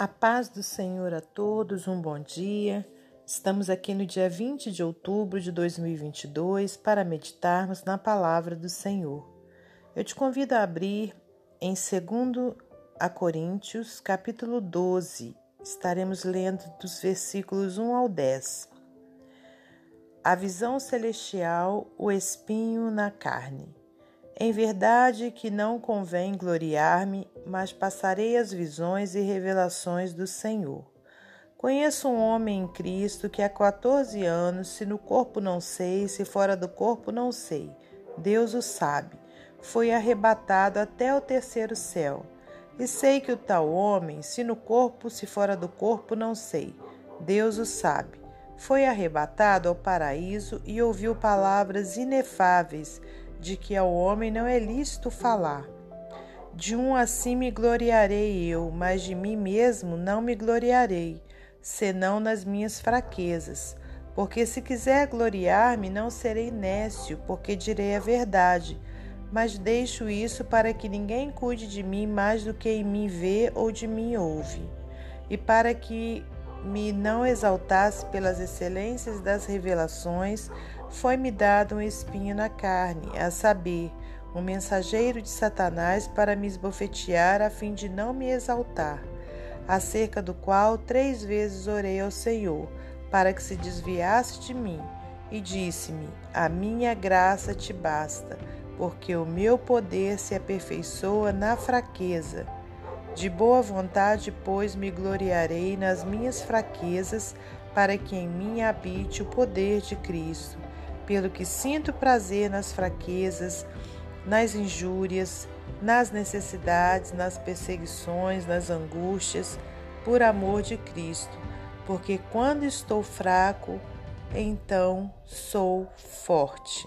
A paz do Senhor a todos, um bom dia. Estamos aqui no dia 20 de outubro de 2022 para meditarmos na palavra do Senhor. Eu te convido a abrir em 2 a Coríntios, capítulo 12. Estaremos lendo dos versículos 1 ao 10. A visão celestial, o espinho na carne. Em verdade que não convém gloriar-me, mas passarei as visões e revelações do Senhor. Conheço um homem em Cristo que há 14 anos, se no corpo não sei, se fora do corpo não sei, Deus o sabe, foi arrebatado até o terceiro céu. E sei que o tal homem, se no corpo, se fora do corpo, não sei, Deus o sabe, foi arrebatado ao paraíso e ouviu palavras inefáveis de que ao homem não é lícito falar. De um assim me gloriarei eu, mas de mim mesmo não me gloriarei, senão nas minhas fraquezas. Porque se quiser gloriar-me, não serei nécio, porque direi a verdade. Mas deixo isso para que ninguém cuide de mim mais do que em mim vê ou de mim ouve, e para que me não exaltasse pelas excelências das revelações, foi-me dado um espinho na carne, a saber, um mensageiro de Satanás para me esbofetear a fim de não me exaltar, acerca do qual três vezes orei ao Senhor, para que se desviasse de mim, e disse-me: A minha graça te basta, porque o meu poder se aperfeiçoa na fraqueza. De boa vontade, pois, me gloriarei nas minhas fraquezas, para que em mim habite o poder de Cristo. Pelo que sinto prazer nas fraquezas, nas injúrias, nas necessidades, nas perseguições, nas angústias, por amor de Cristo. Porque quando estou fraco, então sou forte.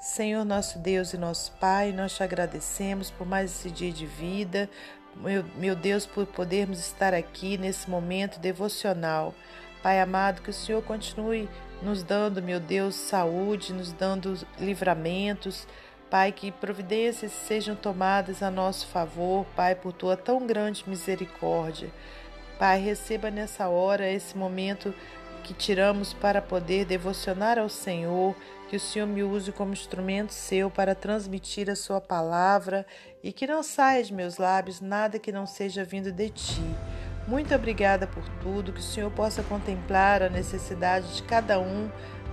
Senhor nosso Deus e nosso Pai, nós te agradecemos por mais esse dia de vida, meu, meu Deus, por podermos estar aqui nesse momento devocional. Pai amado, que o Senhor continue nos dando, meu Deus, saúde, nos dando livramentos. Pai, que providências sejam tomadas a nosso favor, Pai, por tua tão grande misericórdia. Pai, receba nessa hora esse momento que tiramos para poder devocionar ao Senhor, que o Senhor me use como instrumento seu para transmitir a sua palavra e que não saia de meus lábios nada que não seja vindo de ti. Muito obrigada por tudo, que o Senhor possa contemplar a necessidade de cada um,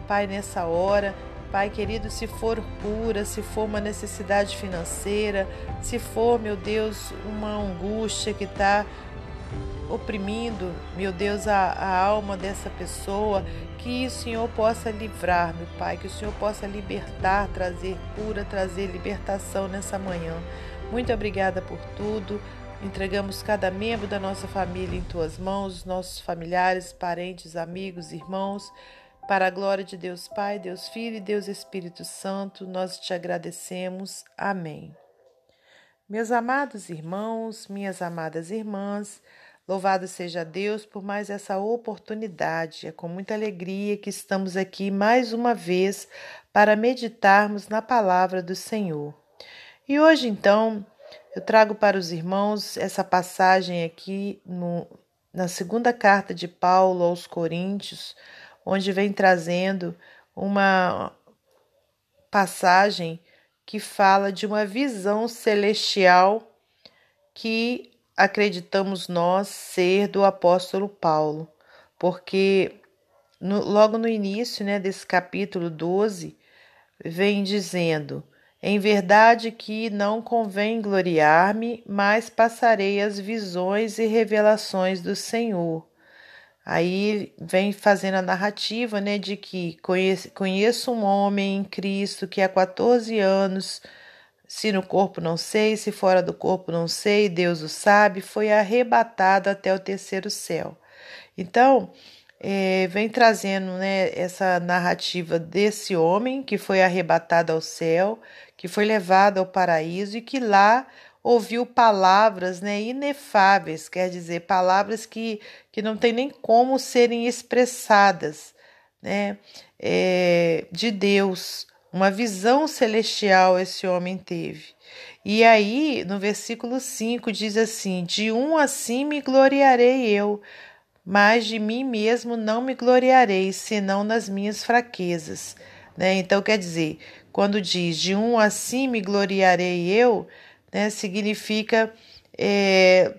Pai, nessa hora. Pai querido, se for cura, se for uma necessidade financeira, se for, meu Deus, uma angústia que está oprimindo, meu Deus, a, a alma dessa pessoa, que o Senhor possa livrar, meu Pai, que o Senhor possa libertar, trazer cura, trazer libertação nessa manhã. Muito obrigada por tudo. Entregamos cada membro da nossa família em tuas mãos, nossos familiares, parentes, amigos, irmãos. Para a glória de Deus Pai, Deus Filho e Deus Espírito Santo, nós te agradecemos. Amém. Meus amados irmãos, minhas amadas irmãs, Louvado seja Deus por mais essa oportunidade. É com muita alegria que estamos aqui mais uma vez para meditarmos na palavra do Senhor. E hoje, então, eu trago para os irmãos essa passagem aqui no, na segunda carta de Paulo aos Coríntios, onde vem trazendo uma passagem que fala de uma visão celestial que acreditamos nós ser do apóstolo Paulo, porque no, logo no início né, desse capítulo 12, vem dizendo: Em verdade que não convém gloriar-me, mas passarei as visões e revelações do Senhor. Aí vem fazendo a narrativa né, de que conheço, conheço um homem em Cristo que há 14 anos se no corpo não sei, se fora do corpo não sei, Deus o sabe, foi arrebatado até o terceiro céu. Então, é, vem trazendo né, essa narrativa desse homem que foi arrebatado ao céu, que foi levado ao paraíso e que lá ouviu palavras né, inefáveis, quer dizer, palavras que, que não tem nem como serem expressadas né, é, de Deus uma visão celestial esse homem teve. E aí, no versículo 5 diz assim: De um assim me gloriarei eu, mas de mim mesmo não me gloriarei, senão nas minhas fraquezas. Né? Então, quer dizer, quando diz de um assim me gloriarei eu, né, significa é,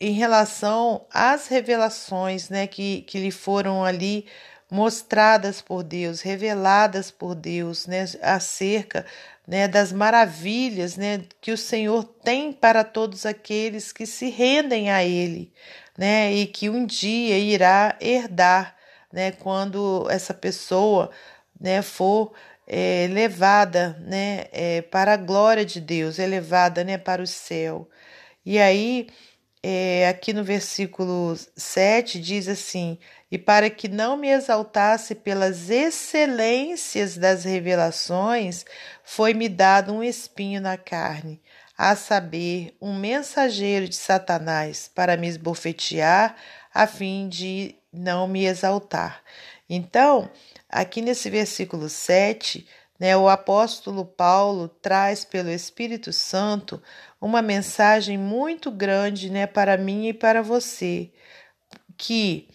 em relação às revelações né, que, que lhe foram ali mostradas por Deus, reveladas por Deus, né, acerca né, das maravilhas né, que o Senhor tem para todos aqueles que se rendem a Ele, né, e que um dia irá herdar, né, quando essa pessoa né, for é, levada né, é, para a glória de Deus, elevada né, para o céu. E aí, é, aqui no versículo 7 diz assim: E para que não me exaltasse pelas excelências das revelações, foi-me dado um espinho na carne, a saber, um mensageiro de Satanás, para me esbofetear, a fim de não me exaltar. Então, Aqui nesse versículo 7, né, o apóstolo Paulo traz pelo Espírito Santo uma mensagem muito grande né, para mim e para você, que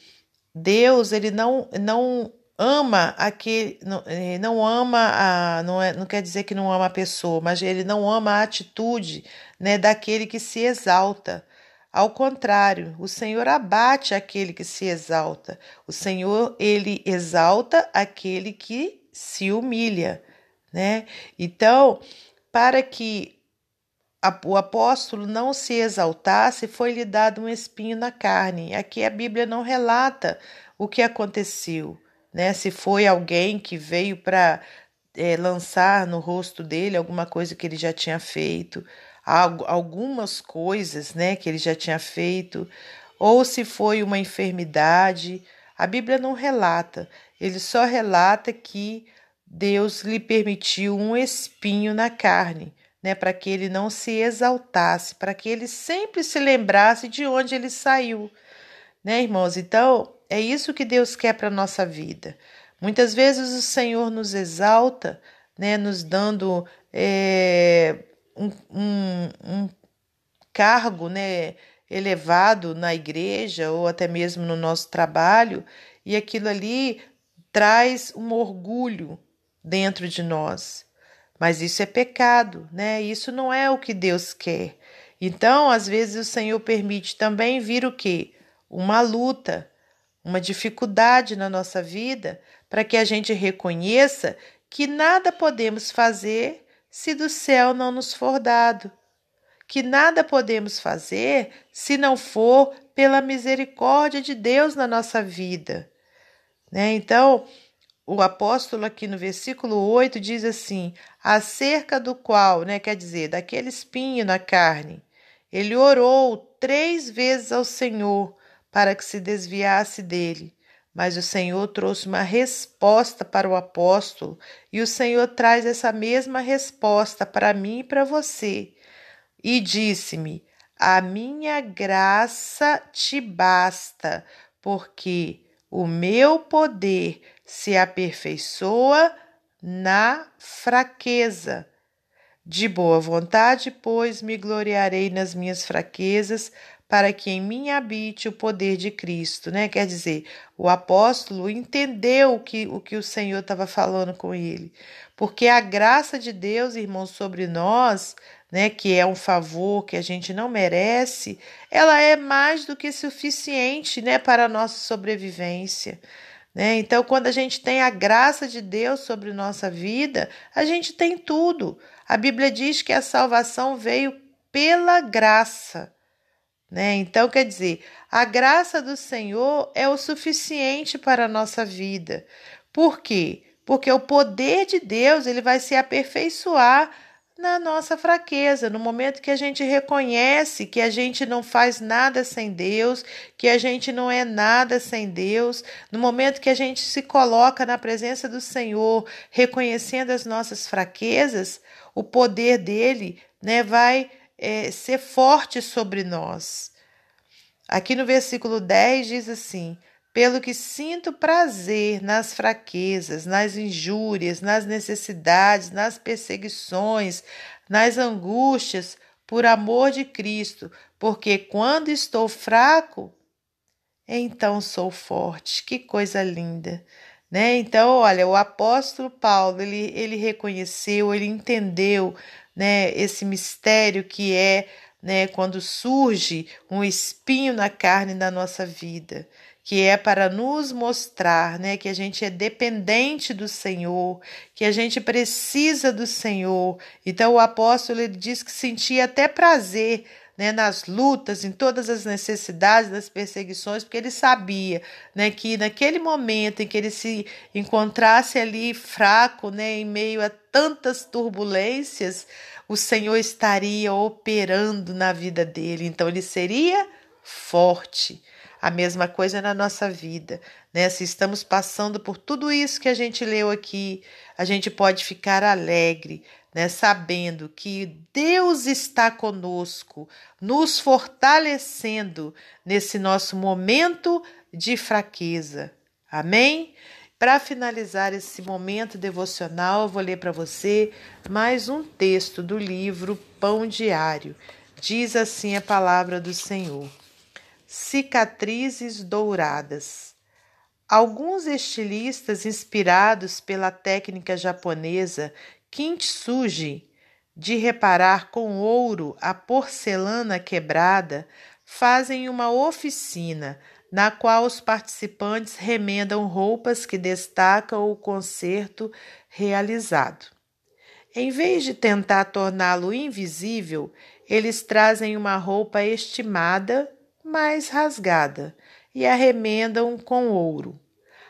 Deus ele não, não ama aquele não, eh, não ama a não, é, não quer dizer que não ama a pessoa, mas ele não ama a atitude né, daquele que se exalta. Ao contrário, o Senhor abate aquele que se exalta. O Senhor, ele exalta aquele que se humilha, né? Então, para que o apóstolo não se exaltasse, foi-lhe dado um espinho na carne. Aqui a Bíblia não relata o que aconteceu, né? Se foi alguém que veio para é, lançar no rosto dele alguma coisa que ele já tinha feito, algumas coisas né, que ele já tinha feito, ou se foi uma enfermidade. A Bíblia não relata, ele só relata que Deus lhe permitiu um espinho na carne, né, para que ele não se exaltasse, para que ele sempre se lembrasse de onde ele saiu, né, irmãos? Então, é isso que Deus quer para a nossa vida. Muitas vezes o Senhor nos exalta, né, nos dando é, um, um, um cargo né, elevado na igreja ou até mesmo no nosso trabalho, e aquilo ali traz um orgulho dentro de nós. Mas isso é pecado, né? Isso não é o que Deus quer. Então, às vezes o Senhor permite também vir o quê? Uma luta, uma dificuldade na nossa vida, para que a gente reconheça que nada podemos fazer se do céu não nos for dado, que nada podemos fazer se não for pela misericórdia de Deus na nossa vida. Né? Então, o apóstolo aqui no versículo 8 diz assim: acerca do qual, né, quer dizer, daquele espinho na carne, ele orou três vezes ao Senhor para que se desviasse dele. Mas o Senhor trouxe uma resposta para o apóstolo e o Senhor traz essa mesma resposta para mim e para você. E disse-me: A minha graça te basta, porque o meu poder se aperfeiçoa na fraqueza. De boa vontade, pois, me gloriarei nas minhas fraquezas, para que em mim habite o poder de Cristo, né? Quer dizer, o apóstolo entendeu o que o, que o Senhor estava falando com ele, porque a graça de Deus, irmãos, sobre nós, né, que é um favor que a gente não merece, ela é mais do que suficiente, né, para a nossa sobrevivência. Né? Então, quando a gente tem a graça de Deus sobre nossa vida, a gente tem tudo. A Bíblia diz que a salvação veio pela graça. Né? Então, quer dizer, a graça do Senhor é o suficiente para a nossa vida. Por quê? Porque o poder de Deus ele vai se aperfeiçoar na nossa fraqueza, no momento que a gente reconhece que a gente não faz nada sem Deus, que a gente não é nada sem Deus, no momento que a gente se coloca na presença do Senhor, reconhecendo as nossas fraquezas, o poder dele, né, vai é, ser forte sobre nós. Aqui no versículo 10 diz assim: pelo que sinto prazer nas fraquezas, nas injúrias, nas necessidades, nas perseguições, nas angústias, por amor de Cristo, porque quando estou fraco, então sou forte. Que coisa linda. Né? Então, olha, o apóstolo Paulo, ele, ele reconheceu, ele entendeu né, esse mistério que é né, quando surge um espinho na carne da nossa vida que é para nos mostrar, né, que a gente é dependente do Senhor, que a gente precisa do Senhor. Então o apóstolo ele diz que sentia até prazer né, nas lutas, em todas as necessidades, das perseguições, porque ele sabia né, que naquele momento em que ele se encontrasse ali fraco, né, em meio a tantas turbulências, o Senhor estaria operando na vida dele. Então ele seria forte. A mesma coisa na nossa vida, né? Se estamos passando por tudo isso que a gente leu aqui, a gente pode ficar alegre, né? Sabendo que Deus está conosco, nos fortalecendo nesse nosso momento de fraqueza. Amém? Para finalizar esse momento devocional, eu vou ler para você mais um texto do livro Pão Diário. Diz assim a palavra do Senhor cicatrizes douradas. Alguns estilistas inspirados pela técnica japonesa kintsugi de reparar com ouro a porcelana quebrada fazem uma oficina na qual os participantes remendam roupas que destacam o concerto realizado. Em vez de tentar torná-lo invisível, eles trazem uma roupa estimada mais rasgada e arremendam com ouro.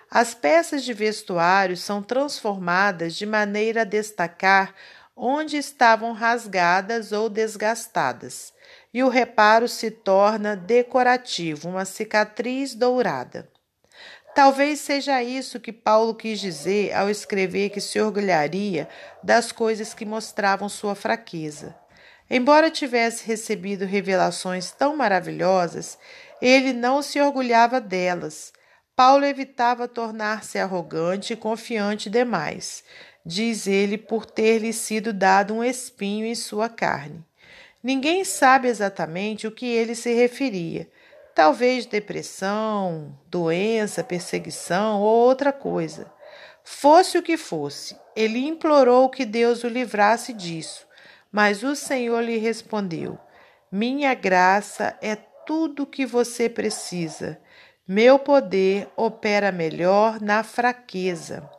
As peças de vestuário são transformadas de maneira a destacar onde estavam rasgadas ou desgastadas, e o reparo se torna decorativo, uma cicatriz dourada. Talvez seja isso que Paulo quis dizer ao escrever que se orgulharia das coisas que mostravam sua fraqueza. Embora tivesse recebido revelações tão maravilhosas, ele não se orgulhava delas. Paulo evitava tornar-se arrogante e confiante demais, diz ele, por ter-lhe sido dado um espinho em sua carne. Ninguém sabe exatamente o que ele se referia. Talvez depressão, doença, perseguição ou outra coisa. Fosse o que fosse, ele implorou que Deus o livrasse disso mas o Senhor lhe respondeu: Minha graça é tudo o que você precisa. Meu poder opera melhor na fraqueza.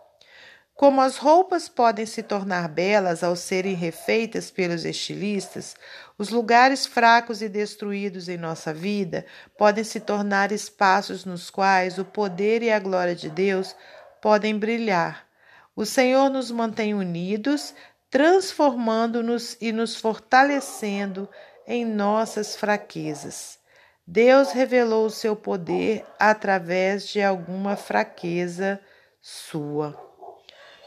Como as roupas podem se tornar belas ao serem refeitas pelos estilistas, os lugares fracos e destruídos em nossa vida podem se tornar espaços nos quais o poder e a glória de Deus podem brilhar. O Senhor nos mantém unidos, transformando-nos e nos fortalecendo em nossas fraquezas. Deus revelou o seu poder através de alguma fraqueza sua.